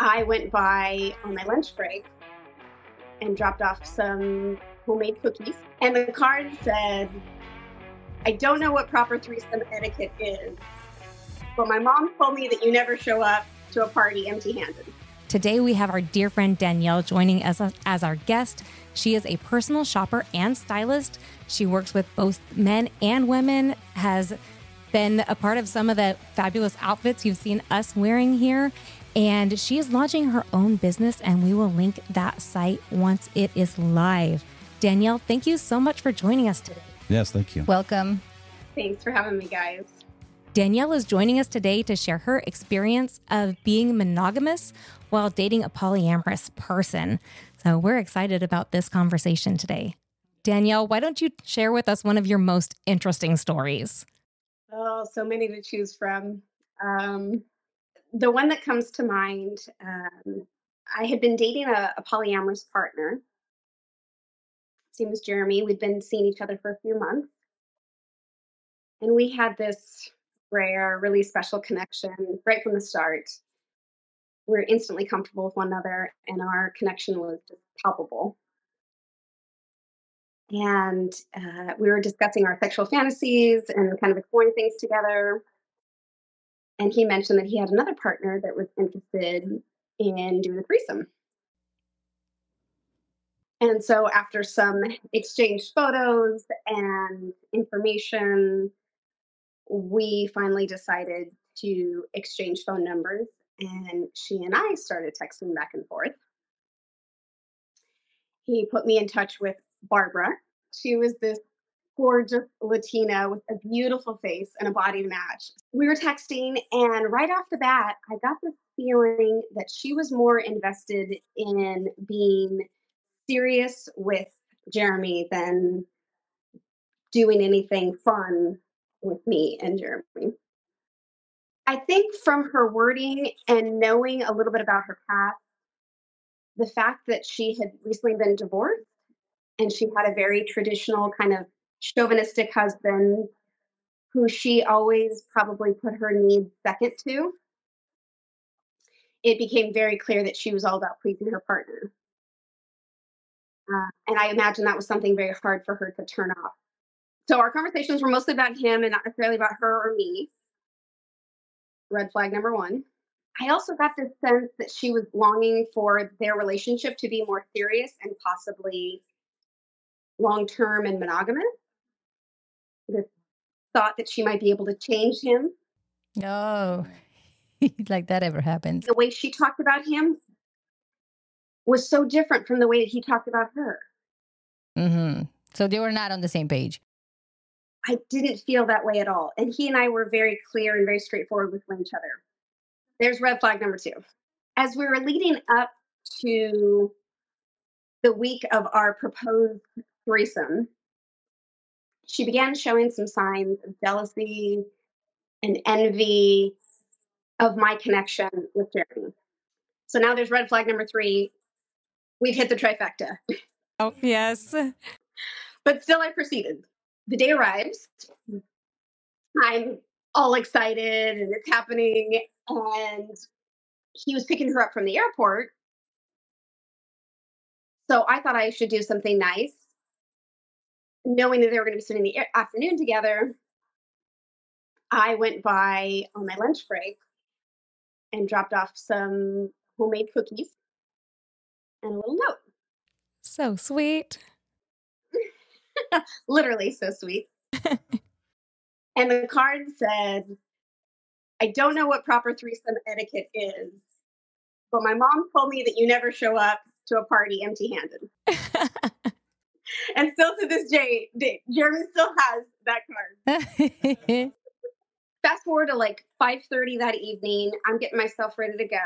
I went by on my lunch break and dropped off some homemade cookies. And the card said, I don't know what proper threesome etiquette is, but my mom told me that you never show up to a party empty handed. Today, we have our dear friend Danielle joining us as our guest. She is a personal shopper and stylist. She works with both men and women, has been a part of some of the fabulous outfits you've seen us wearing here. And she is launching her own business, and we will link that site once it is live. Danielle, thank you so much for joining us today. Yes, thank you. Welcome. Thanks for having me, guys. Danielle is joining us today to share her experience of being monogamous while dating a polyamorous person. So we're excited about this conversation today. Danielle, why don't you share with us one of your most interesting stories? Oh, so many to choose from. Um, the one that comes to mind um, I had been dating a, a polyamorous partner. His name was Jeremy. We'd been seeing each other for a few months. And we had this rare, really special connection right from the start. We were instantly comfortable with one another, and our connection was just palpable. And uh, we were discussing our sexual fantasies and kind of exploring things together. And he mentioned that he had another partner that was interested in doing a threesome. And so, after some exchanged photos and information, we finally decided to exchange phone numbers. And she and I started texting back and forth. He put me in touch with Barbara. She was this gorgeous Latina with a beautiful face and a body to match. We were texting, and right off the bat, I got the feeling that she was more invested in being serious with Jeremy than doing anything fun with me and Jeremy. I think from her wording and knowing a little bit about her past, the fact that she had recently been divorced and she had a very traditional kind of chauvinistic husband who she always probably put her needs second to, it became very clear that she was all about pleasing her partner. Uh, and I imagine that was something very hard for her to turn off. So our conversations were mostly about him and not necessarily about her or me. Red flag number one. I also got this sense that she was longing for their relationship to be more serious and possibly long term and monogamous. This thought that she might be able to change him. Oh, like that ever happens. The way she talked about him was so different from the way that he talked about her. hmm So they were not on the same page. I didn't feel that way at all. And he and I were very clear and very straightforward with each other. There's red flag number two. As we were leading up to the week of our proposed threesome, she began showing some signs of jealousy and envy of my connection with Jeremy. So now there's red flag number three. We've hit the trifecta. Oh, yes. But still, I proceeded. The day arrives. I'm all excited and it's happening. And he was picking her up from the airport. So I thought I should do something nice, knowing that they were going to be spending the afternoon together. I went by on my lunch break and dropped off some homemade cookies and a little note. So sweet. Literally so sweet. and the card said, I don't know what proper threesome etiquette is, but my mom told me that you never show up to a party empty handed. and still to this day, day, Jeremy still has that card. Fast forward to like 5:30 that evening, I'm getting myself ready to go.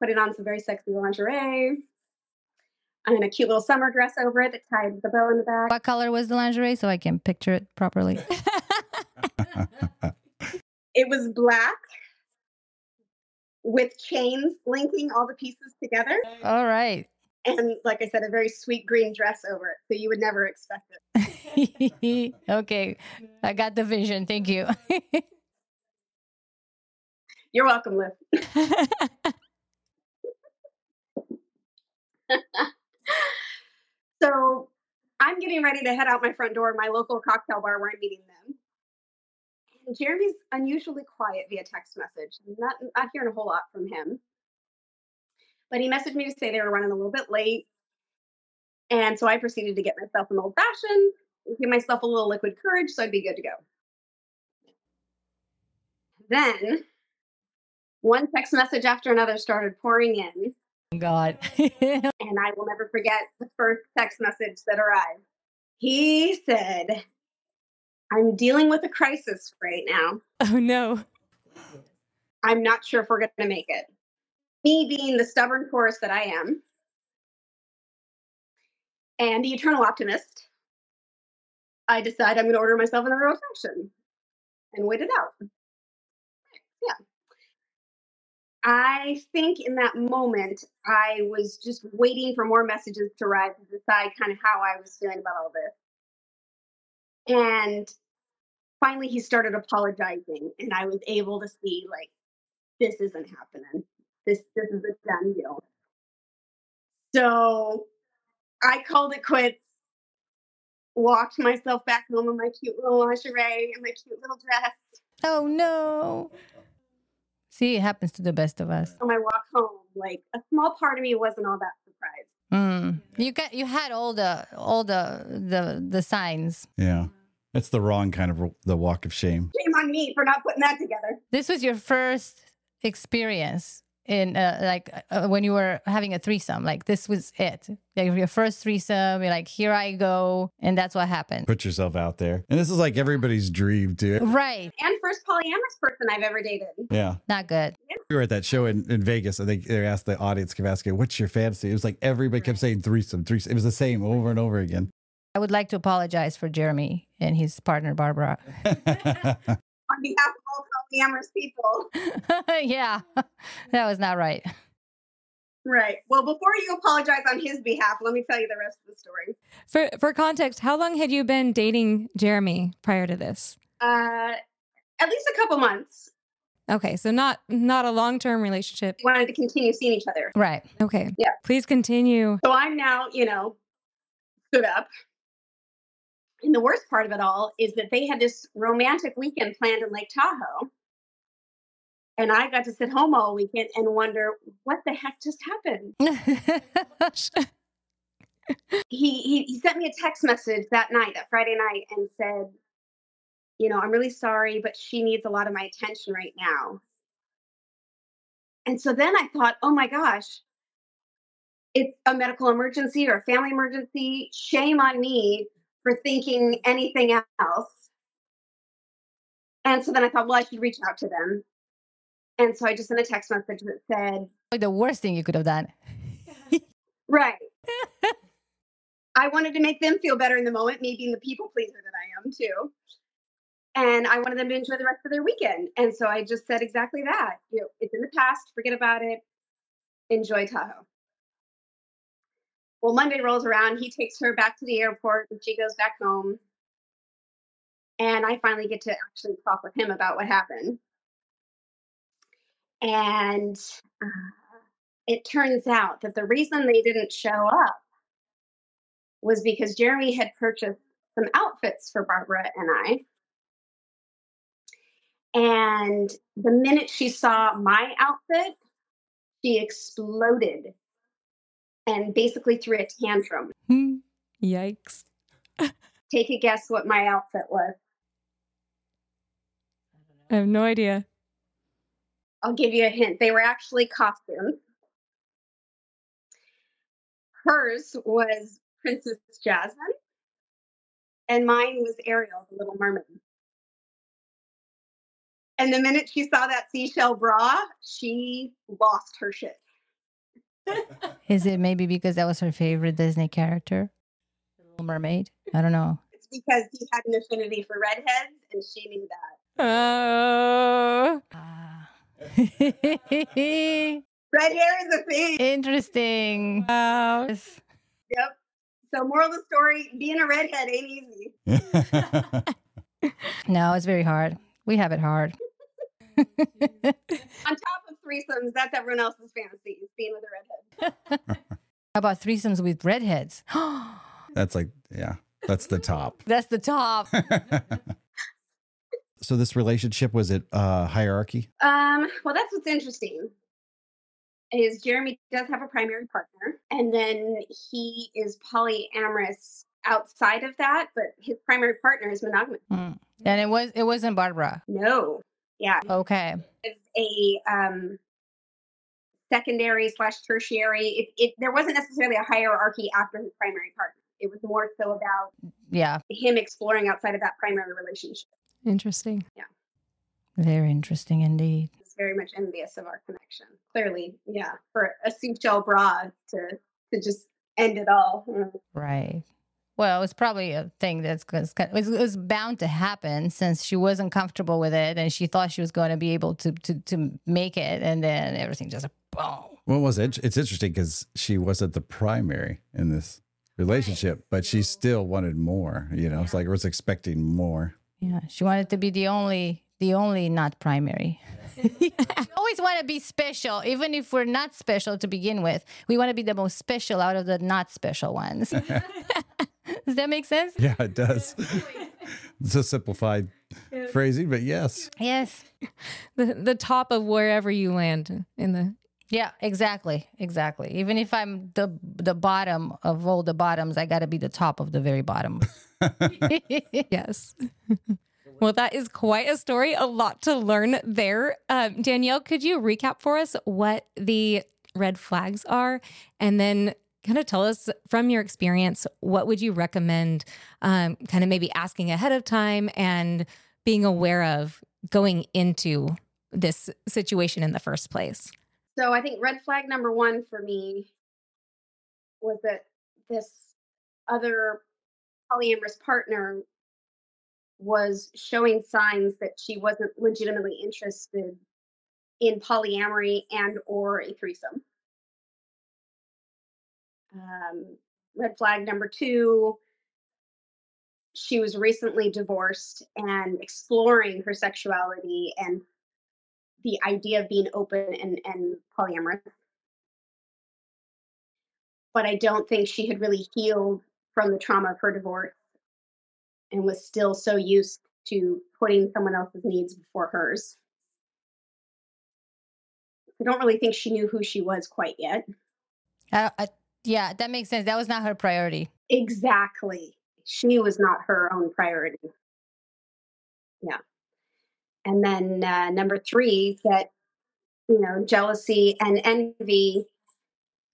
putting on some very sexy lingerie I'm in a cute little summer dress over it that tied with the bow in the back. What color was the lingerie so I can picture it properly? It was black with chains linking all the pieces together. All right. And like I said, a very sweet green dress over it. So you would never expect it. okay. I got the vision. Thank you. You're welcome, Liv. so I'm getting ready to head out my front door, my local cocktail bar where I'm meeting them. And Jeremy's unusually quiet via text message. I'm not, not hearing a whole lot from him. But he messaged me to say they were running a little bit late. And so I proceeded to get myself an old fashioned, give myself a little liquid courage so I'd be good to go. Then one text message after another started pouring in. Oh, God. and I will never forget the first text message that arrived. He said, I'm dealing with a crisis right now. oh no. I'm not sure if we're going to make it. Me being the stubborn Taurus that I am, and the eternal optimist, I decide I'm going to order myself another old fashioned and wait it out. Yeah. I think in that moment, I was just waiting for more messages to arrive to decide kind of how I was feeling about all this. And finally, he started apologizing, and I was able to see, like, this isn't happening. This this is a done deal. So I called it quits. Walked myself back home in my cute little lingerie and my cute little dress. oh no. See, it happens to the best of us. On my walk home, like a small part of me wasn't all that surprised. Mm. You got you had all the all the the the signs. Yeah. It's the wrong kind of the walk of shame. Shame on me for not putting that together. This was your first experience in uh, like uh, when you were having a threesome. Like this was it. Like your first threesome. You're like, here I go, and that's what happened. Put yourself out there. And this is like everybody's dream, too. Right. And first polyamorous person I've ever dated. Yeah. Not good. We were at that show in, in Vegas. I think they asked the audience, kept asking, what's your fantasy? It was like everybody kept saying threesome, threesome. It was the same over and over again. I would like to apologize for Jeremy and his partner Barbara. On behalf of people. yeah, that was not right. Right. Well, before you apologize on his behalf, let me tell you the rest of the story. For for context, how long had you been dating Jeremy prior to this? Uh, at least a couple months. Okay, so not not a long term relationship. We Wanted to continue seeing each other. Right. Okay. Yeah. Please continue. So I'm now, you know, stood up. And the worst part of it all is that they had this romantic weekend planned in Lake Tahoe. And I got to sit home all weekend and wonder what the heck just happened. He, he he sent me a text message that night, that Friday night, and said, you know, I'm really sorry, but she needs a lot of my attention right now. And so then I thought, oh my gosh, it's a medical emergency or a family emergency. Shame on me for thinking anything else. And so then I thought, well, I should reach out to them. And so I just sent a text message that said, the worst thing you could have done. right. I wanted to make them feel better in the moment, me being the people pleaser that I am too. And I wanted them to enjoy the rest of their weekend. And so I just said exactly that. You know, it's in the past, forget about it. Enjoy Tahoe. Well, Monday rolls around. He takes her back to the airport and she goes back home. And I finally get to actually talk with him about what happened. And uh, it turns out that the reason they didn't show up was because Jeremy had purchased some outfits for Barbara and I. And the minute she saw my outfit, she exploded and basically threw a tantrum. Yikes. Take a guess what my outfit was. I have no idea. I'll give you a hint. They were actually costumes. Hers was Princess Jasmine, and mine was Ariel, the Little Mermaid. And the minute she saw that seashell bra, she lost her shit. Is it maybe because that was her favorite Disney character? The Little Mermaid? I don't know. It's because he had an affinity for redheads, and she knew that. Oh. Ah. Red hair is a thing. Interesting. Wow. Yes. Yep. So, moral of the story: being a redhead ain't easy. No, it's very hard. We have it hard. On top of threesomes, that's everyone else's fantasy: is being with a redhead. How about threesomes with redheads? That's like, yeah, that's the top. That's the top. So this relationship was it uh hierarchy? Um, well, that's what's interesting. Is Jeremy does have a primary partner, and then he is polyamorous outside of that, but his primary partner is monogamous. Mm. And it was it wasn't Barbara. No, yeah, Okay. is a um secondary slash tertiary. It, it there wasn't necessarily a hierarchy after his primary partner. It was more so about Yeah. him exploring outside of that primary relationship. Interesting. Yeah. Very interesting indeed. He's very much envious of our connection. Clearly, yeah, for a seashell bra to to just end it all. Right. Mm. Right. Well, it's probably a thing that's it's it was, bound to happen since she wasn't comfortable with it and she thought she was going to be able to to to make it, and then everything just boom. What was it? It's interesting because she wasn't the primary in this relationship, but she still wanted more. You know, it's like was expecting more. Yeah, she wanted to be the only the only not primary. we always want to be special, even if we're not special to begin with. We want to be the most special out of the not special ones. Does that make sense? Yeah, it does. it's a simplified phrasing, but yes. Yes. The the top of wherever you land in the Yeah, exactly. Exactly. Even if I'm the the bottom of all the bottoms, I got to be the top of the very bottom. yes. well, that is quite a story. A lot to learn there. Um, Danielle, could you recap for us what the red flags are, and then kind of tell us from your experience what would you recommend? Um, kind of maybe asking ahead of time and being aware of going into this situation in the first place. So I think red flag number one for me was that this other polyamorous partner was showing signs that she wasn't legitimately interested in polyamory and or a threesome. Um, red flag number two, she was recently divorced and exploring her sexuality and the idea of being open and, and polyamorous. But I don't think she had really healed from the trauma of her divorce and was still so used to putting someone else's needs before hers. I don't really think she knew who she was quite yet. I, I, yeah, that makes sense. That was not her priority. Exactly. She was not her own priority. Yeah. And then uh, number three, that, you know, jealousy and envy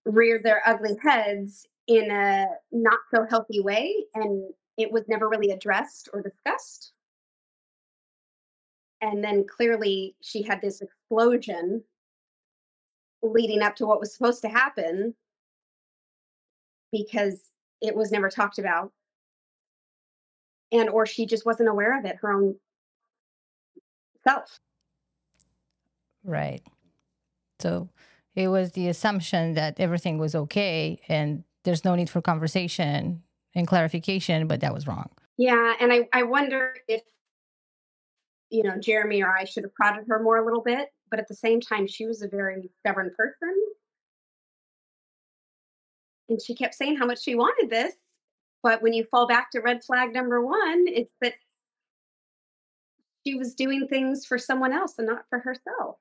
reared their ugly heads in a not so healthy way. And it was never really addressed or discussed. And then clearly she had this explosion leading up to what was supposed to happen because it was never talked about and or she just wasn't aware of it her own self Right. So it was the assumption that everything was okay and there's no need for conversation and clarification, but that was wrong. yeah and i i wonder if you know jeremy or i should have prodded her more a little bit but at the same time she was a very stubborn person and she kept saying how much she wanted this but when you fall back to red flag number one it's that she was doing things for someone else and not for herself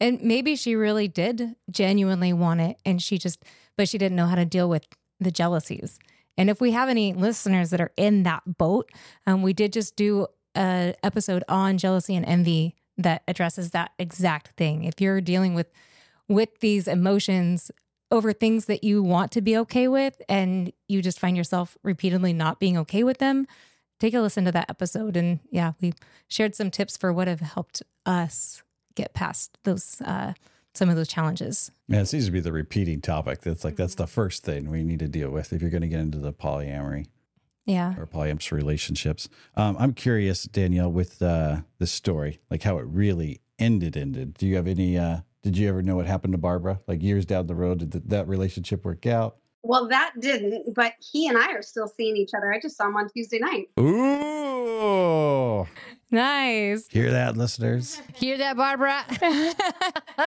And maybe she really did genuinely want it and she just but she didn't know how to deal with the jealousies. And if we have any listeners that are in that boat, um, we did just do a episode on jealousy and envy that addresses that exact thing. If you're dealing with with these emotions over things that you want to be okay with and you just find yourself repeatedly not being okay with them, take a listen to that episode. And yeah, we shared some tips for what have helped us get past those uh, some of those challenges. Yeah, it seems to be the repeating topic. That's like that's the first thing we need to deal with if you're going to get into the polyamory Yeah. or polyamorous relationships. Um, I'm curious, Danielle, with uh, the story, like how it really ended. Ended. Do you have any? Uh, did you ever know what happened to Barbara? Like years down the road, did th- that relationship work out? Well, that didn't, but he and I are still seeing each other. I just saw him on Tuesday night. Ooh, Nice. hear that, listeners? Hear that, Barbara?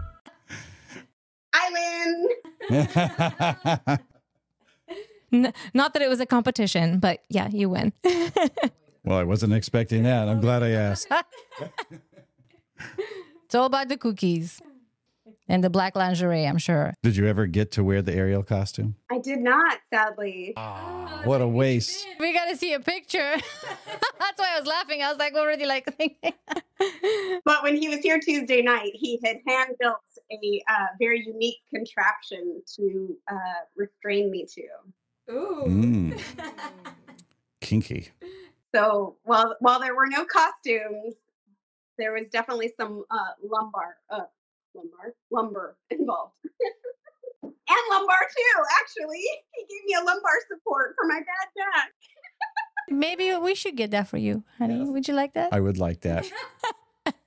I win. N- not that it was a competition, but yeah, you win. well, I wasn't expecting that. I'm glad I asked. it's all about the cookies and the black lingerie, I'm sure. Did you ever get to wear the Ariel costume? I did not, sadly. Ah, oh, what a waste. We got to see a picture. That's why I was laughing. I was like already like thinking. But when he was here Tuesday night, he had hand built a uh, very unique contraption to uh, restrain me to. Mm. Kinky. So while while there were no costumes, there was definitely some uh, lumbar, uh, lumbar, lumber involved, and lumbar too. Actually, he gave me a lumbar support for my bad back. Maybe we should get that for you, honey. Would you like that? I would like that.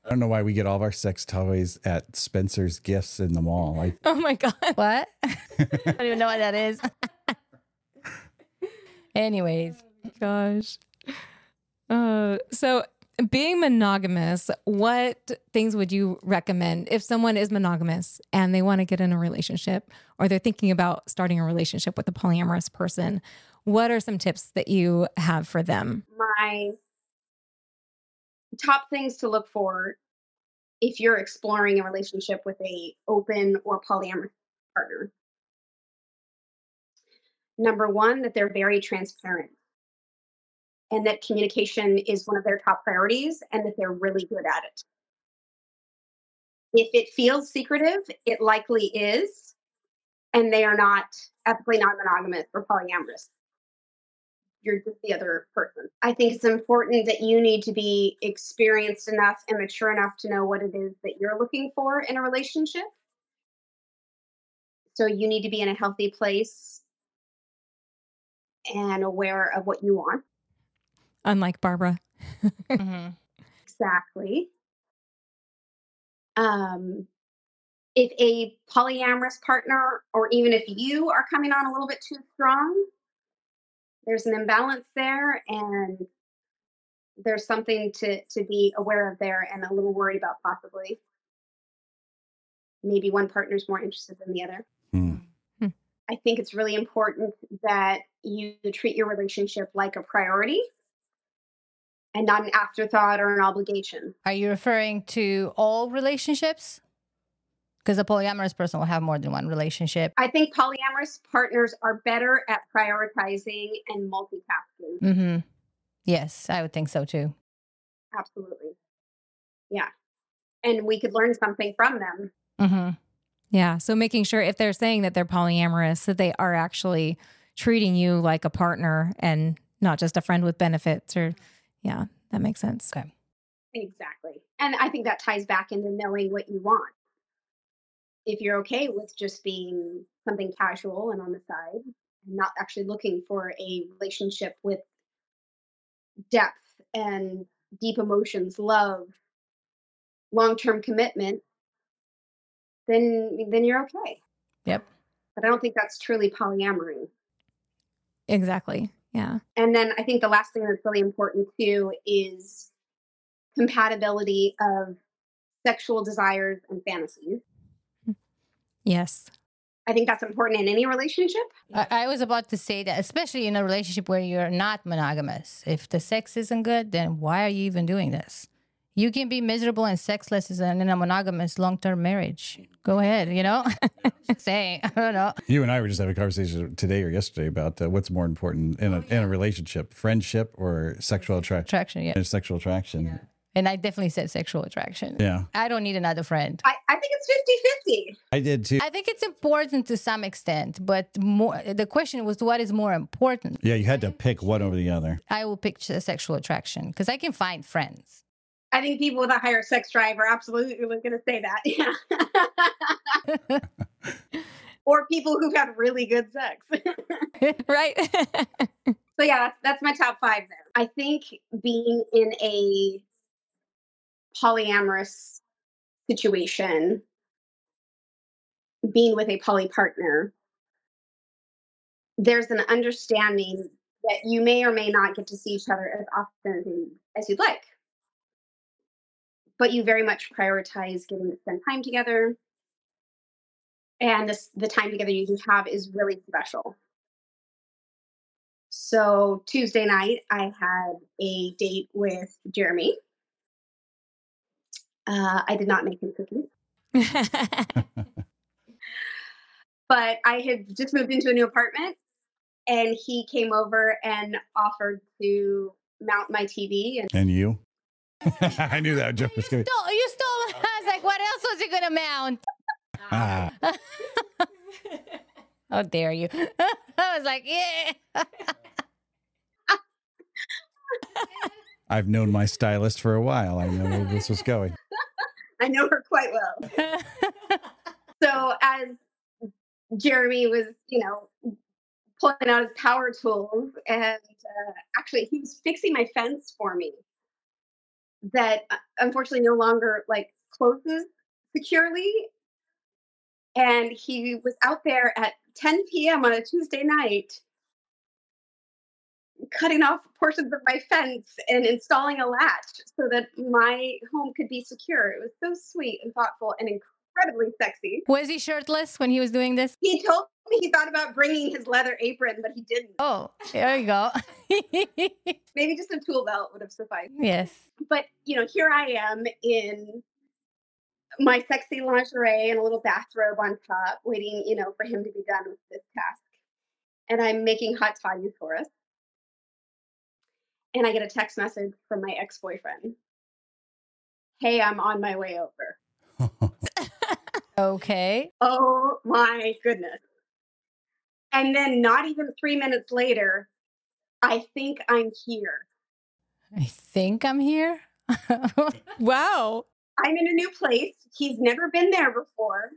I don't know why we get all of our sex toys at Spencer's Gifts in the mall. I, oh my God. What? I don't even know what that is. Anyways, Gosh. Uh, so being monogamous, what things would you recommend if someone is monogamous and they want to get in a relationship or they're thinking about starting a relationship with a polyamorous person? What are some tips that you have for them? My top things to look for if you're exploring a relationship with a open or polyamorous partner. Number one, that they're very transparent and that communication is one of their top priorities and that they're really good at it. If it feels secretive, it likely is, and they are not ethically non monogamous or polyamorous. You're just the other person. I think it's important that you need to be experienced enough and mature enough to know what it is that you're looking for in a relationship. So you need to be in a healthy place and aware of what you want. Unlike Barbara. mm-hmm. Exactly. Um, if a polyamorous partner, or even if you are coming on a little bit too strong, there's an imbalance there, and there's something to to be aware of there, and a little worried about possibly. Maybe one partner's more interested than the other. Hmm. I think it's really important that you treat your relationship like a priority and not an afterthought or an obligation. are you referring to all relationships? Because a polyamorous person will have more than one relationship. I think polyamorous partners are better at prioritizing and multitasking. Mm-hmm. Yes, I would think so too. Absolutely. Yeah. And we could learn something from them. Mm-hmm. Yeah. So making sure if they're saying that they're polyamorous, that they are actually treating you like a partner and not just a friend with benefits or, yeah, that makes sense. Okay. Exactly. And I think that ties back into knowing what you want. If you're okay with just being something casual and on the side, and not actually looking for a relationship with depth and deep emotions, love, long-term commitment, then then you're okay. Yep. But I don't think that's truly polyamory. Exactly. Yeah. And then I think the last thing that's really important too is compatibility of sexual desires and fantasies. Yes. I think that's important in any relationship. I, I was about to say that, especially in a relationship where you're not monogamous. If the sex isn't good, then why are you even doing this? You can be miserable and sexless and in a monogamous long term marriage. Go ahead, you know? Say, I don't know. You and I were just having a conversation today or yesterday about uh, what's more important in a, in a relationship, friendship or sexual attraction. Attraction, yeah. Sexual attraction. And I definitely said sexual attraction. Yeah. I don't need another friend. I, I think it's 50 50. I did too. I think it's important to some extent, but more the question was what is more important? Yeah, you had to pick one over the other. I will pick sexual attraction because I can find friends. I think people with a higher sex drive are absolutely going to say that. Yeah. or people who've had really good sex. right? so yeah, that's, that's my top five there. I think being in a polyamorous situation, being with a poly partner, there's an understanding that you may or may not get to see each other as often as you'd like. But you very much prioritize getting to spend time together. And this, the time together you do have is really special. So Tuesday night, I had a date with Jeremy. Uh, I did not make him cookies, but I had just moved into a new apartment, and he came over and offered to mount my TV. And And you? I knew that joke was going to Stole, you stole. I was like, what else was he gonna mount? ah, How dare you? I was like, yeah. I've known my stylist for a while. I know where this was going. I know her quite well. so as Jeremy was, you know, pulling out his power tools, and uh, actually he was fixing my fence for me that uh, unfortunately no longer like closes securely. And he was out there at 10 p.m. on a Tuesday night, cutting off portions of my fence and installing a latch so that my home could be secure. It was so sweet and thoughtful and incredibly sexy. Was he shirtless when he was doing this? He told me he thought about bringing his leather apron, but he didn't. Oh, there you go. Maybe just a tool belt would have sufficed. yes. But, you know, here I am in my sexy lingerie and a little bathrobe on top, waiting, you know, for him to be done with this task. And I'm making hot toddies for us. And I get a text message from my ex boyfriend Hey, I'm on my way over. Okay. Oh my goodness. And then, not even three minutes later, I think I'm here. I think I'm here. wow. I'm in a new place. He's never been there before.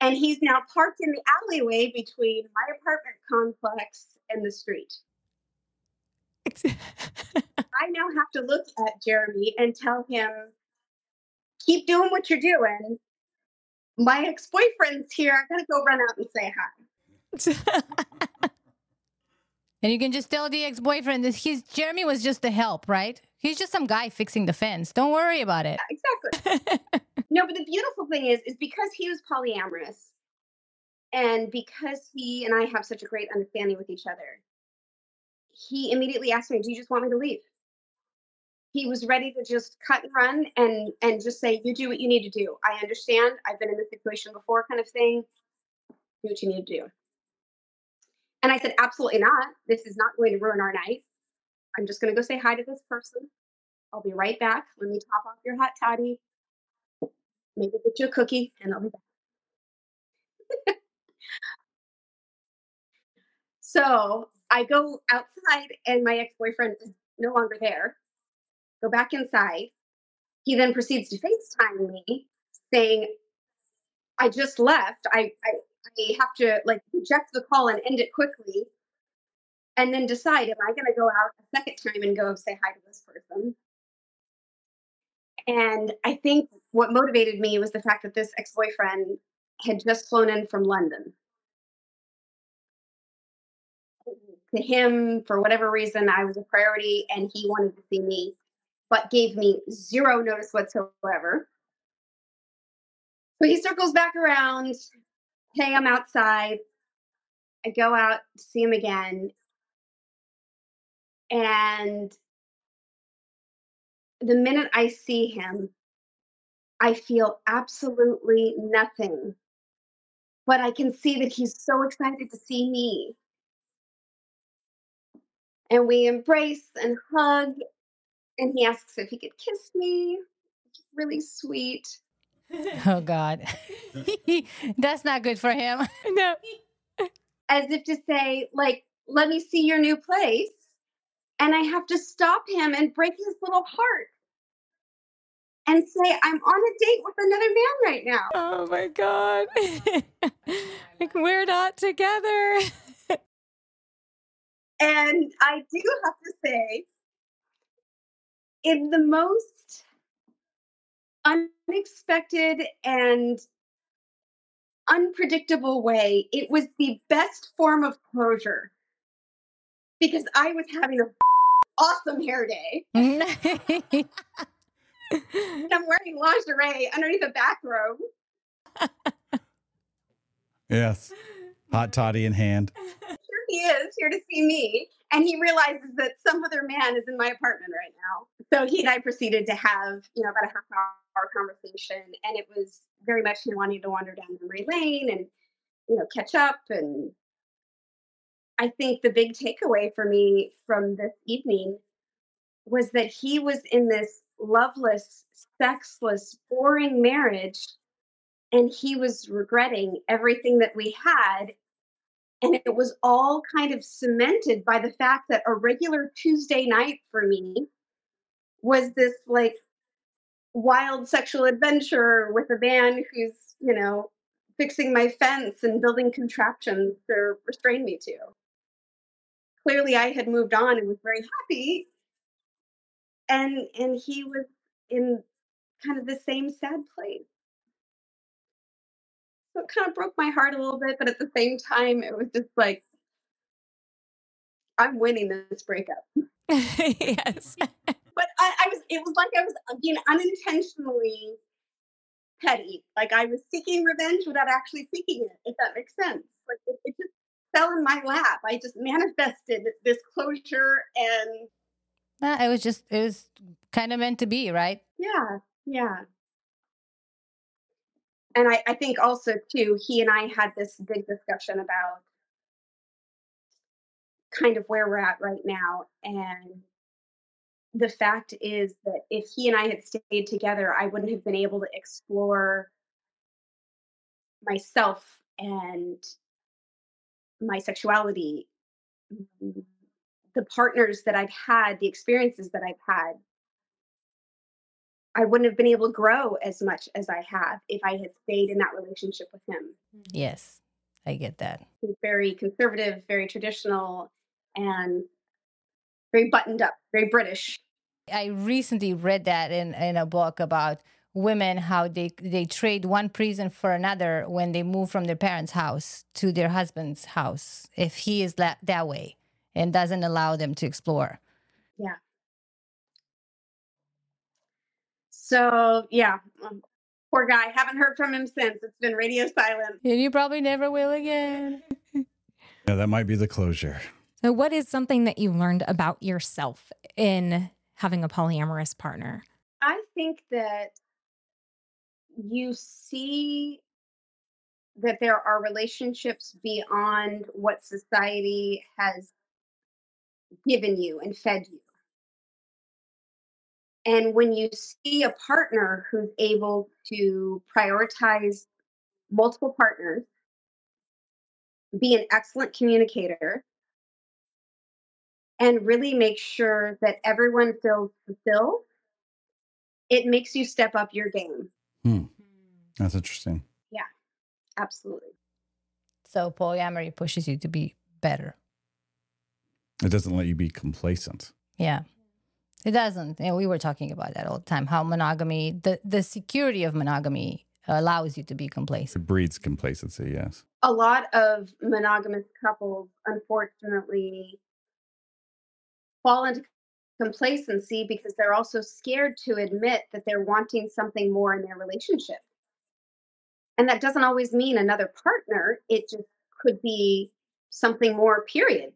And he's now parked in the alleyway between my apartment complex and the street. I now have to look at Jeremy and tell him, keep doing what you're doing. My ex boyfriend's here. I gotta go run out and say hi. and you can just tell the ex-boyfriend that he's Jeremy was just a help, right? He's just some guy fixing the fence. Don't worry about it. Exactly. no, but the beautiful thing is, is because he was polyamorous and because he and I have such a great understanding with each other, he immediately asked me, Do you just want me to leave? He was ready to just cut and run and and just say, You do what you need to do. I understand. I've been in this situation before, kind of thing. Do what you need to do. And I said, Absolutely not. This is not going to ruin our night. I'm just gonna go say hi to this person. I'll be right back. Let me top off your hot toddy. Maybe get you a cookie, and I'll be back. so I go outside, and my ex boyfriend is no longer there. Go back inside. He then proceeds to FaceTime me, saying, I just left. I, I, I have to like reject the call and end it quickly. And then decide, am I going to go out a second time and go say hi to this person? And I think what motivated me was the fact that this ex boyfriend had just flown in from London. To him, for whatever reason, I was a priority and he wanted to see me, but gave me zero notice whatsoever. So he circles back around. Hey, I'm outside. I go out to see him again. And the minute I see him, I feel absolutely nothing. But I can see that he's so excited to see me. And we embrace and hug, and he asks if he could kiss me. Really sweet. Oh God, that's not good for him. No. As if to say, like, let me see your new place. And I have to stop him and break his little heart and say, I'm on a date with another man right now. Oh my God. like, we're not together. And I do have to say, in the most unexpected and unpredictable way, it was the best form of closure because I was having an awesome hair day. and I'm wearing lingerie underneath a bathrobe. Yes. Hot toddy in hand. He is, here to see me. And he realizes that some other man is in my apartment right now. So he and I proceeded to have, you know, about a half hour conversation. And it was very much him wanting to wander down memory lane and, you know, catch up. And I think the big takeaway for me from this evening was that he was in this loveless, sexless, boring marriage. And he was regretting everything that we had and it was all kind of cemented by the fact that a regular Tuesday night for me was this like wild sexual adventure with a man who's, you know, fixing my fence and building contraptions to restrain me to. Clearly I had moved on and was very happy. And and he was in kind of the same sad place. So it kind of broke my heart a little bit, but at the same time, it was just like, I'm winning this breakup. yes. But I, I was, it was like I was being unintentionally petty. Like I was seeking revenge without actually seeking it, if that makes sense. Like it, it just fell in my lap. I just manifested this closure and. Uh, it was just, it was kind of meant to be, right? Yeah, yeah and I, I think also too he and i had this big discussion about kind of where we're at right now and the fact is that if he and i had stayed together i wouldn't have been able to explore myself and my sexuality mm, the partners that i've had the experiences that i've had I wouldn't have been able to grow as much as I have if I had stayed in that relationship with him. Mm-hmm. Yes, I get that. He's very conservative, very traditional, and very buttoned up, very British. I recently read that in, in a book about women how they they trade one prison for another when they move from their parents' house to their husband's house if he is that, that way and doesn't allow them to explore. Yeah. So yeah, um, poor guy. Haven't heard from him since. It's been radio silent. And you probably never will again. Yeah, that might be the closure. So, what is something that you learned about yourself in having a polyamorous partner? I think that you see that there are relationships beyond what society has given you and fed you. And when you see a partner who's able to prioritize multiple partners, be an excellent communicator, and really make sure that everyone feels fulfilled, it makes you step up your game. Hmm. That's interesting. Yeah, absolutely. So polyamory pushes you to be better. It doesn't let you be complacent. Yeah. It doesn't. And we were talking about that all the time. How monogamy, the the security of monogamy, allows you to be complacent. It breeds complacency. Yes. A lot of monogamous couples, unfortunately, fall into complacency because they're also scared to admit that they're wanting something more in their relationship. And that doesn't always mean another partner. It just could be something more. Period.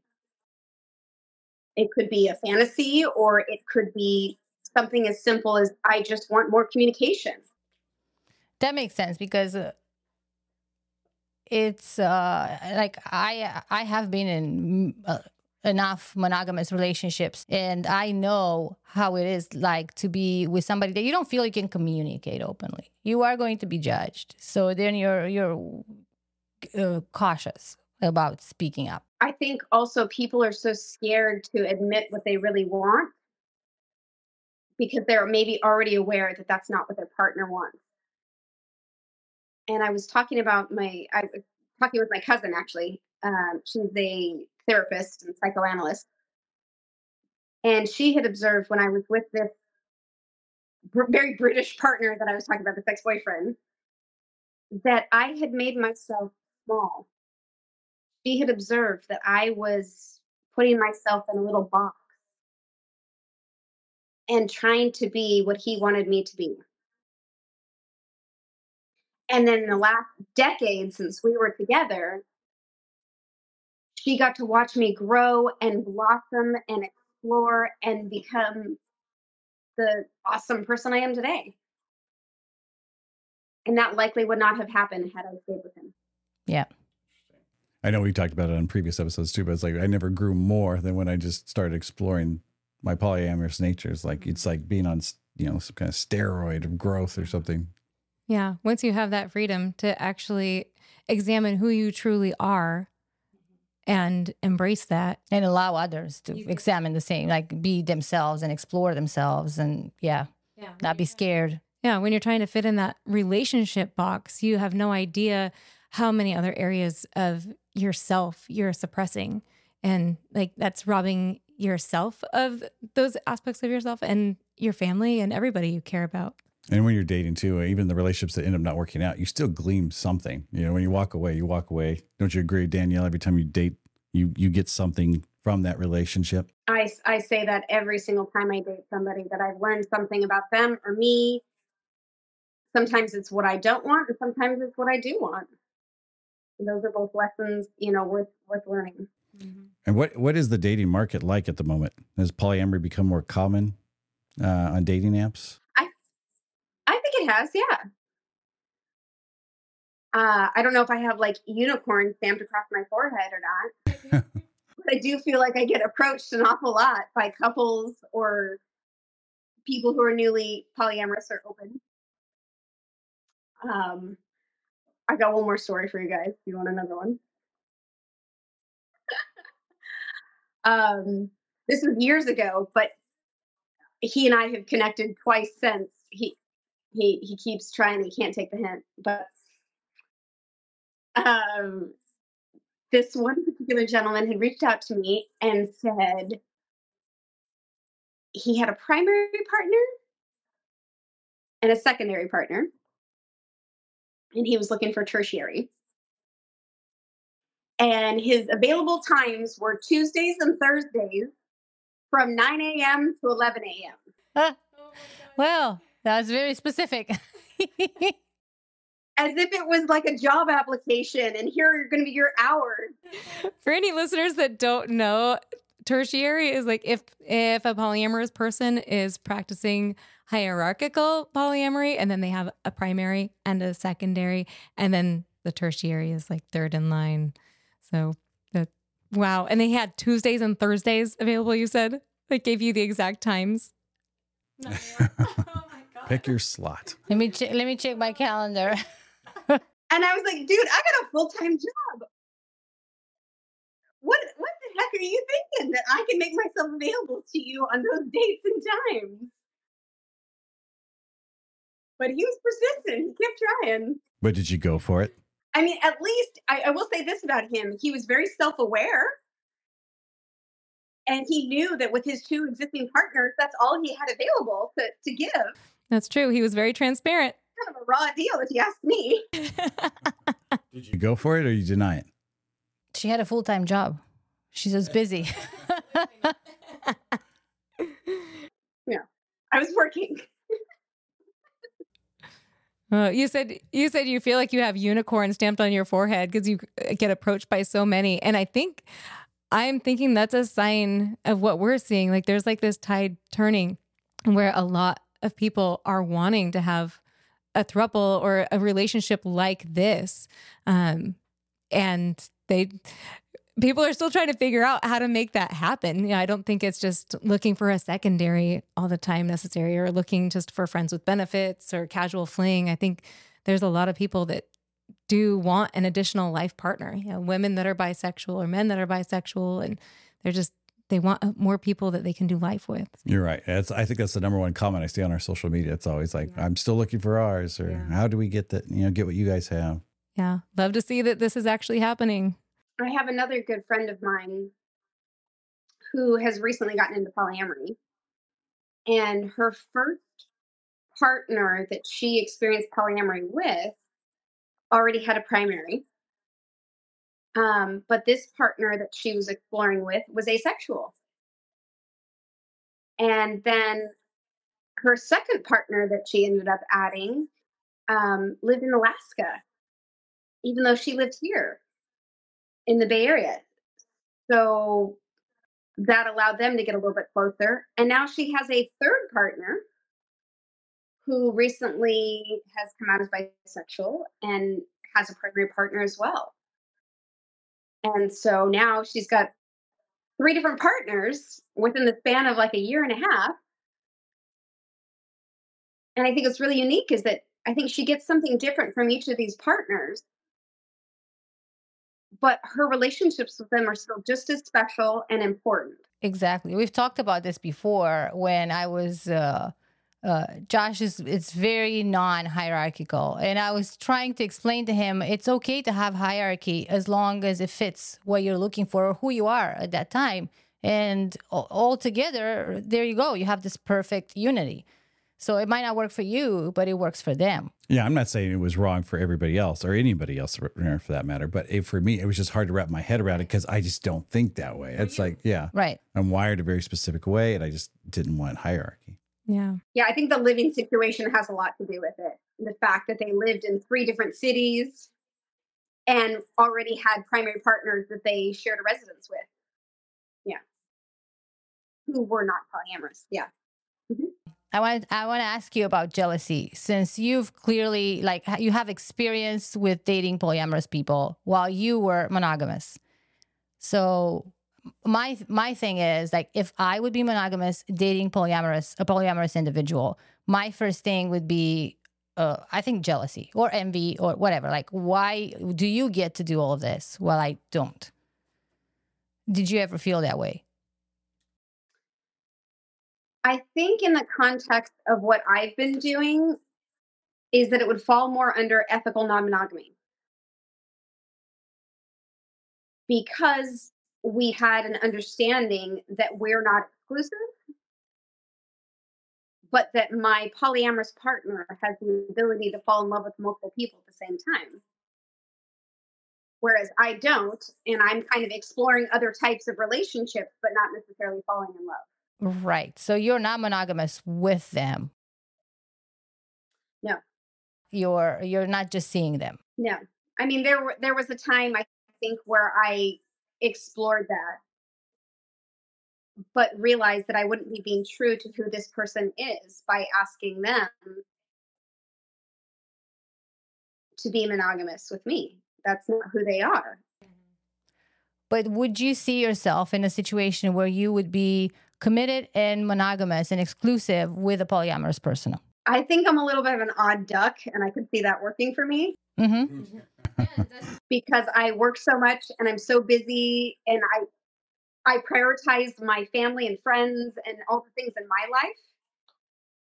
It could be a fantasy or it could be something as simple as I just want more communication. That makes sense because uh, it's uh, like I I have been in uh, enough monogamous relationships and I know how it is like to be with somebody that you don't feel you can communicate openly. You are going to be judged. So then you're you're uh, cautious about speaking up. I think also people are so scared to admit what they really want because they're maybe already aware that that's not what their partner wants. And I was talking about my, I was talking with my cousin actually. Um, she's a therapist and psychoanalyst. And she had observed when I was with this br- very British partner that I was talking about, this ex boyfriend, that I had made myself small she had observed that I was putting myself in a little box and trying to be what he wanted me to be. And then in the last decade since we were together, she got to watch me grow and blossom and explore and become the awesome person I am today. And that likely would not have happened had I stayed with him. Yeah. I know we talked about it on previous episodes too, but it's like I never grew more than when I just started exploring my polyamorous nature. It's like it's like being on you know some kind of steroid of growth or something. Yeah, once you have that freedom to actually examine who you truly are and embrace that and allow others to examine the same, like be themselves and explore themselves and yeah, yeah. not be scared. Yeah, when you're trying to fit in that relationship box, you have no idea how many other areas of yourself you're suppressing. And like that's robbing yourself of those aspects of yourself and your family and everybody you care about. And when you're dating too uh, even the relationships that end up not working out you still glean something. You know when you walk away you walk away. Don't you agree danielle every time you date you you get something from that relationship? I i say that every single time i date somebody that i've learned something about them or me. Sometimes it's what i don't want and sometimes it's what i do want those are both lessons you know worth worth learning. Mm-hmm. and what what is the dating market like at the moment? Has polyamory become more common uh, on dating apps? I i think it has yeah. Uh, i don't know if i have like unicorn stamped across my forehead or not. But i do feel like i get approached an awful lot by couples or people who are newly polyamorous or open. Um I got one more story for you guys. You want another one? um, this was years ago, but he and I have connected twice since. He he he keeps trying. He can't take the hint, but um, this one particular gentleman had reached out to me and said he had a primary partner and a secondary partner and he was looking for tertiary. And his available times were Tuesdays and Thursdays from 9 a.m. to 11 a.m. Huh. Well, that's very specific. As if it was like a job application, and here are going to be your hours. For any listeners that don't know, tertiary is like if if a polyamorous person is practicing hierarchical polyamory and then they have a primary and a secondary and then the tertiary is like third in line. So that wow. And they had tuesdays and thursdays available you said? They gave you the exact times? Oh pick your slot. Let me ch- let me check my calendar. And i was like dude i got a full-time job. What what the heck are you thinking? That i can make myself available to you on those dates and times but he was persistent. He kept trying. But did you go for it? I mean, at least I, I will say this about him: he was very self-aware, and he knew that with his two existing partners, that's all he had available to to give. That's true. He was very transparent. Kind of a raw deal, if you ask me. did you go for it or you deny it? She had a full time job. She's just busy. yeah, I was working. Uh, you said you said you feel like you have unicorn stamped on your forehead because you uh, get approached by so many, and I think I'm thinking that's a sign of what we're seeing. Like there's like this tide turning, where a lot of people are wanting to have a throuple or a relationship like this. Um, and they people are still trying to figure out how to make that happen. Yeah, I don't think it's just looking for a secondary all the time necessary or looking just for friends with benefits or casual fling. I think there's a lot of people that do want an additional life partner. You know, women that are bisexual or men that are bisexual and they're just they want uh, more people that they can do life with. You're right. It's, I think that's the number one comment I see on our social media. It's always like, yeah. I'm still looking for ours, or yeah. how do we get that, you know, get what you guys have? Yeah. Love to see that this is actually happening. I have another good friend of mine who has recently gotten into polyamory. And her first partner that she experienced polyamory with already had a primary. Um, but this partner that she was exploring with was asexual. And then her second partner that she ended up adding um, lived in Alaska, even though she lived here in the Bay Area. So that allowed them to get a little bit closer. And now she has a third partner who recently has come out as bisexual and has a primary partner as well. And so now she's got three different partners within the span of like a year and a half. And I think what's really unique is that I think she gets something different from each of these partners. But her relationships with them are still just as special and important. Exactly. We've talked about this before when I was uh, uh, Josh is it's very non-hierarchical, and I was trying to explain to him it's okay to have hierarchy as long as it fits what you're looking for or who you are at that time, and all together, there you go. You have this perfect unity. So it might not work for you, but it works for them. Yeah, I'm not saying it was wrong for everybody else or anybody else for that matter, but it, for me, it was just hard to wrap my head around it because I just don't think that way. It's like, yeah, right. I'm wired a very specific way, and I just didn't want hierarchy. Yeah. Yeah, I think the living situation has a lot to do with it. The fact that they lived in three different cities and already had primary partners that they shared a residence with. Yeah. Who were not polyamorous. Yeah. I want I want to ask you about jealousy since you've clearly like you have experience with dating polyamorous people while you were monogamous. So my my thing is like if I would be monogamous dating polyamorous a polyamorous individual, my first thing would be uh, I think jealousy or envy or whatever. Like, why do you get to do all of this while I don't? Did you ever feel that way? I think, in the context of what I've been doing, is that it would fall more under ethical non monogamy. Because we had an understanding that we're not exclusive, but that my polyamorous partner has the ability to fall in love with multiple people at the same time. Whereas I don't, and I'm kind of exploring other types of relationships, but not necessarily falling in love. Right. So you're not monogamous with them. No. You're you're not just seeing them. No. I mean there there was a time I think where I explored that but realized that I wouldn't be being true to who this person is by asking them to be monogamous with me. That's not who they are. But would you see yourself in a situation where you would be committed and monogamous and exclusive with a polyamorous person? I think I'm a little bit of an odd duck, and I could see that working for me. Mm-hmm. because I work so much and I'm so busy and I I prioritize my family and friends and all the things in my life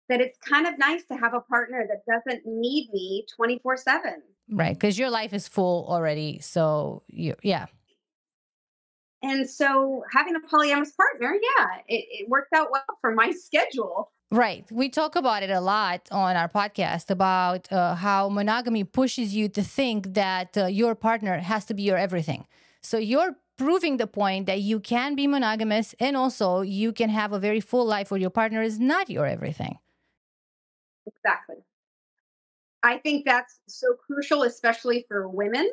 that it's kind of nice to have a partner that doesn't need me 24 7. Right. Because your life is full already. So, you, yeah. And so having a polyamorous partner, yeah, it, it worked out well for my schedule. Right. We talk about it a lot on our podcast about uh, how monogamy pushes you to think that uh, your partner has to be your everything. So you're proving the point that you can be monogamous and also you can have a very full life where your partner is not your everything. Exactly. I think that's so crucial, especially for women.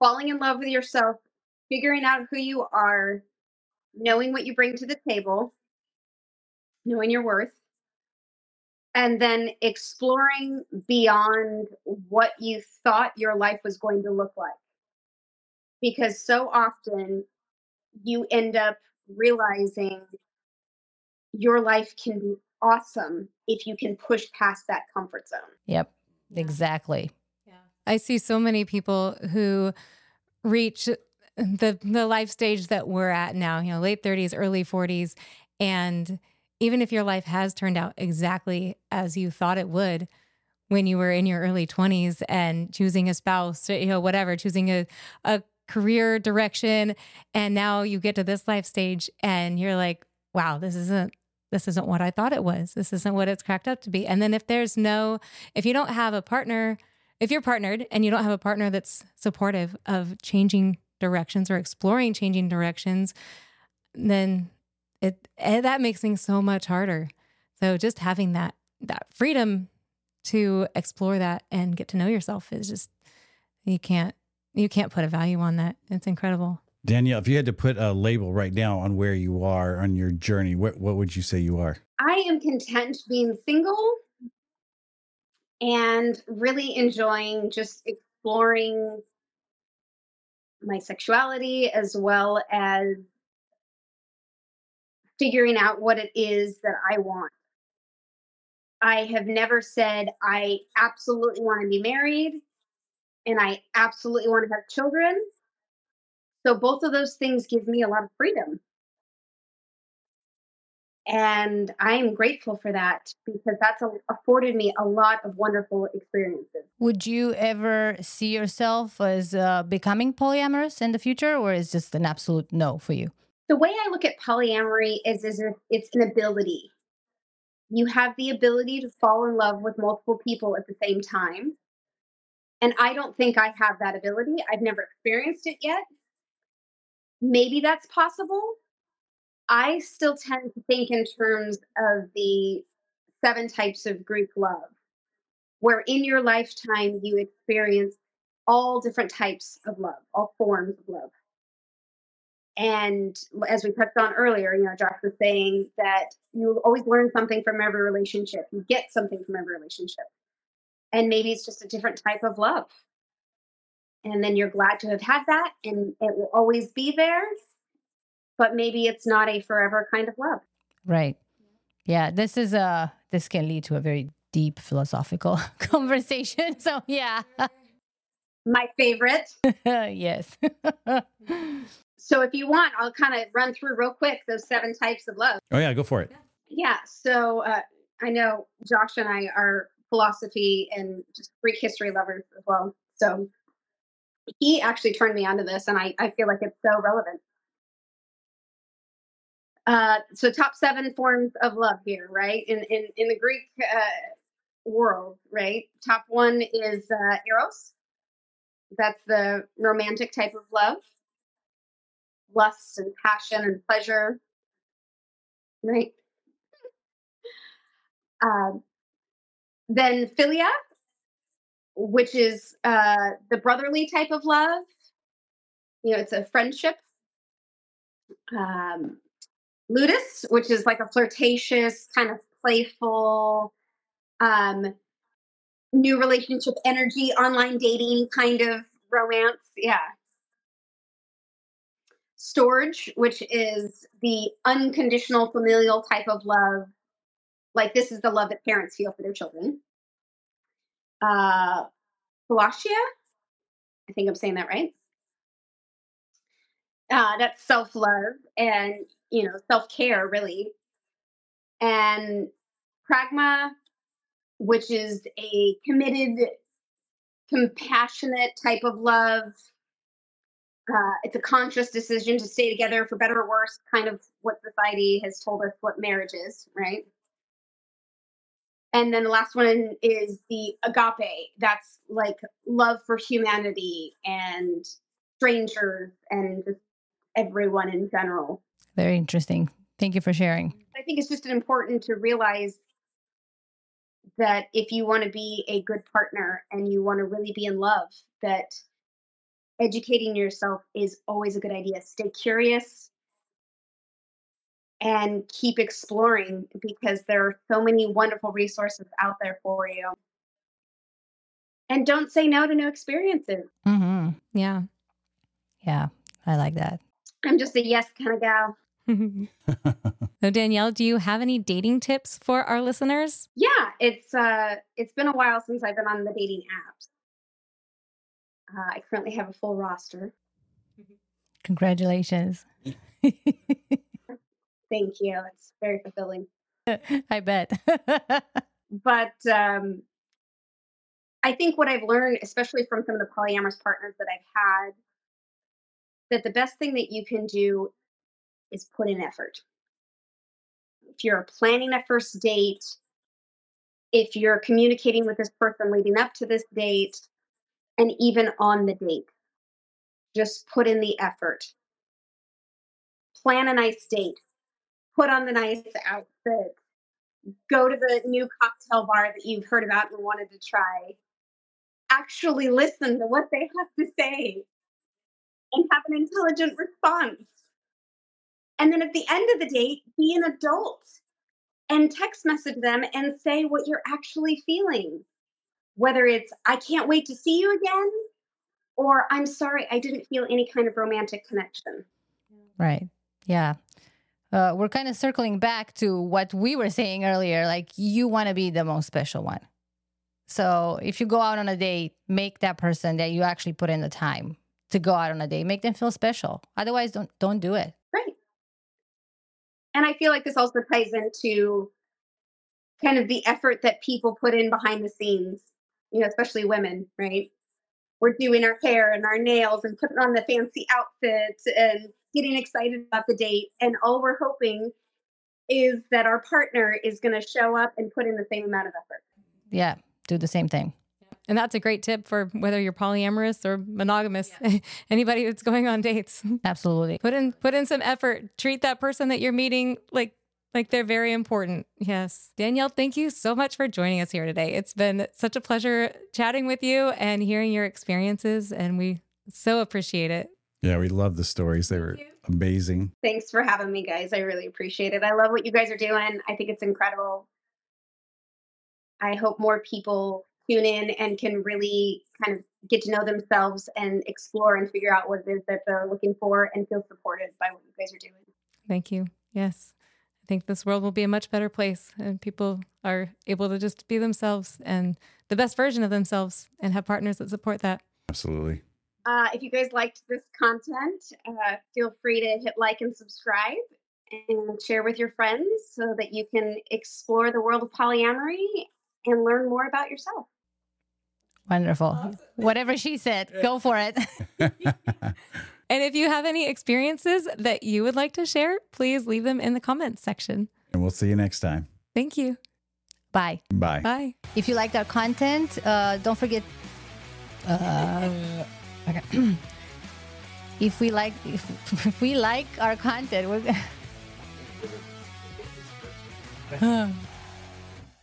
Falling in love with yourself, figuring out who you are, knowing what you bring to the table, knowing your worth, and then exploring beyond what you thought your life was going to look like. Because so often you end up realizing your life can be awesome if you can push past that comfort zone. Yep, exactly. I see so many people who reach the the life stage that we're at now, you know, late 30s, early 40s, and even if your life has turned out exactly as you thought it would when you were in your early 20s and choosing a spouse, you know, whatever, choosing a a career direction and now you get to this life stage and you're like, wow, this isn't this isn't what I thought it was. This isn't what it's cracked up to be. And then if there's no if you don't have a partner if you're partnered and you don't have a partner that's supportive of changing directions or exploring changing directions, then it, eh, that makes things so much harder. So just having that that freedom to explore that and get to know yourself is just you can't you can't put a value on that. It's incredible. Danielle, if you had to put a label right now on where you are on your journey, what what would you say you are? I am content being single and really enjoying just exploring my sexuality as well as figuring out what it is that I want. I have never said I absolutely want to be married and I absolutely want to have children. So both of those things give me a lot of freedom. And I'm grateful for that because that's a, afforded me a lot of wonderful experiences. Would you ever see yourself as uh, becoming polyamorous in the future, or is just an absolute no for you? The way I look at polyamory is, is it's an ability. You have the ability to fall in love with multiple people at the same time. And I don't think I have that ability. I've never experienced it yet. Maybe that's possible I still tend to think in terms of the seven types of Greek love, where in your lifetime you experience all different types of love, all forms of love. And as we touched on earlier, you know, Josh was saying that you always learn something from every relationship. You get something from every relationship. And maybe it's just a different type of love. And then you're glad to have had that and it will always be there but maybe it's not a forever kind of love. Right. Yeah, this is a this can lead to a very deep philosophical conversation. So, yeah. My favorite. yes. so, if you want, I'll kind of run through real quick those seven types of love. Oh yeah, go for it. Yeah. So, uh, I know Josh and I are philosophy and just Greek history lovers as well. So, he actually turned me onto this, and I, I feel like it's so relevant. Uh, so top seven forms of love here, right? In in in the Greek uh, world, right? Top one is uh, eros. That's the romantic type of love, lust and passion and pleasure, right? Um, then philia, which is uh, the brotherly type of love. You know, it's a friendship. Um, ludus, which is like a flirtatious, kind of playful, um, new relationship energy, online dating kind of romance. Yeah. Storge, which is the unconditional familial type of love. Like this is the love that parents feel for their children. Uh, Philautia, I think I'm saying that right. Uh, that's self love and you know self care really, and pragma, which is a committed, compassionate type of love. Uh, it's a conscious decision to stay together for better or worse, kind of what society has told us what marriage is, right? And then the last one is the agape. That's like love for humanity and strangers and just everyone in general. Very interesting. Thank you for sharing. I think it's just important to realize that if you want to be a good partner and you want to really be in love, that educating yourself is always a good idea. Stay curious and keep exploring because there are so many wonderful resources out there for you. And don't say no to new experiences. Mm-hmm. Yeah. Yeah, I like that. I'm just a yes kind of gal. so Danielle, do you have any dating tips for our listeners? Yeah, it's uh it's been a while since I've been on the dating apps. Uh, I currently have a full roster. Congratulations. Thank you. It's very fulfilling. I bet. but um, I think what I've learned, especially from some of the polyamorous partners that I've had, that the best thing that you can do is put in effort. If you're planning a first date, if you're communicating with this person leading up to this date, and even on the date, just put in the effort. Plan a nice date, put on the nice outfit, go to the new cocktail bar that you've heard about and wanted to try. Actually, listen to what they have to say and have an intelligent response. And then at the end of the date, be an adult and text message them and say what you're actually feeling. Whether it's, I can't wait to see you again, or I'm sorry, I didn't feel any kind of romantic connection. Right. Yeah. Uh, we're kind of circling back to what we were saying earlier. Like, you want to be the most special one. So, if you go out on a date, make that person that you actually put in the time to go out on a date, make them feel special. Otherwise, don't don't do it. Right. And I feel like this also ties into kind of the effort that people put in behind the scenes, you know, especially women, right? We're doing our hair and our nails and putting on the fancy outfits and getting excited about the date. And all we're hoping is that our partner is going to show up and put in the same amount of effort. Yeah, do the same thing. And that's a great tip for whether you're polyamorous or monogamous. Yeah. Anybody that's going on dates. Absolutely. Put in put in some effort. Treat that person that you're meeting like like they're very important. Yes. Danielle, thank you so much for joining us here today. It's been such a pleasure chatting with you and hearing your experiences and we so appreciate it. Yeah, we love the stories. They were amazing. Thanks for having me, guys. I really appreciate it. I love what you guys are doing. I think it's incredible. I hope more people tune in and can really kind of get to know themselves and explore and figure out what it is that they're looking for and feel supported by what you guys are doing. Thank you. Yes. I think this world will be a much better place and people are able to just be themselves and the best version of themselves and have partners that support that. Absolutely. Uh, if you guys liked this content, uh, feel free to hit like and subscribe and share with your friends so that you can explore the world of polyamory and learn more about yourself. Wonderful. Awesome. Whatever she said, go for it. and if you have any experiences that you would like to share, please leave them in the comments section. And we'll see you next time. Thank you. Bye. Bye. Bye. If you liked our content, uh, don't forget. Uh, okay. if we like, if, if we like our content, we're.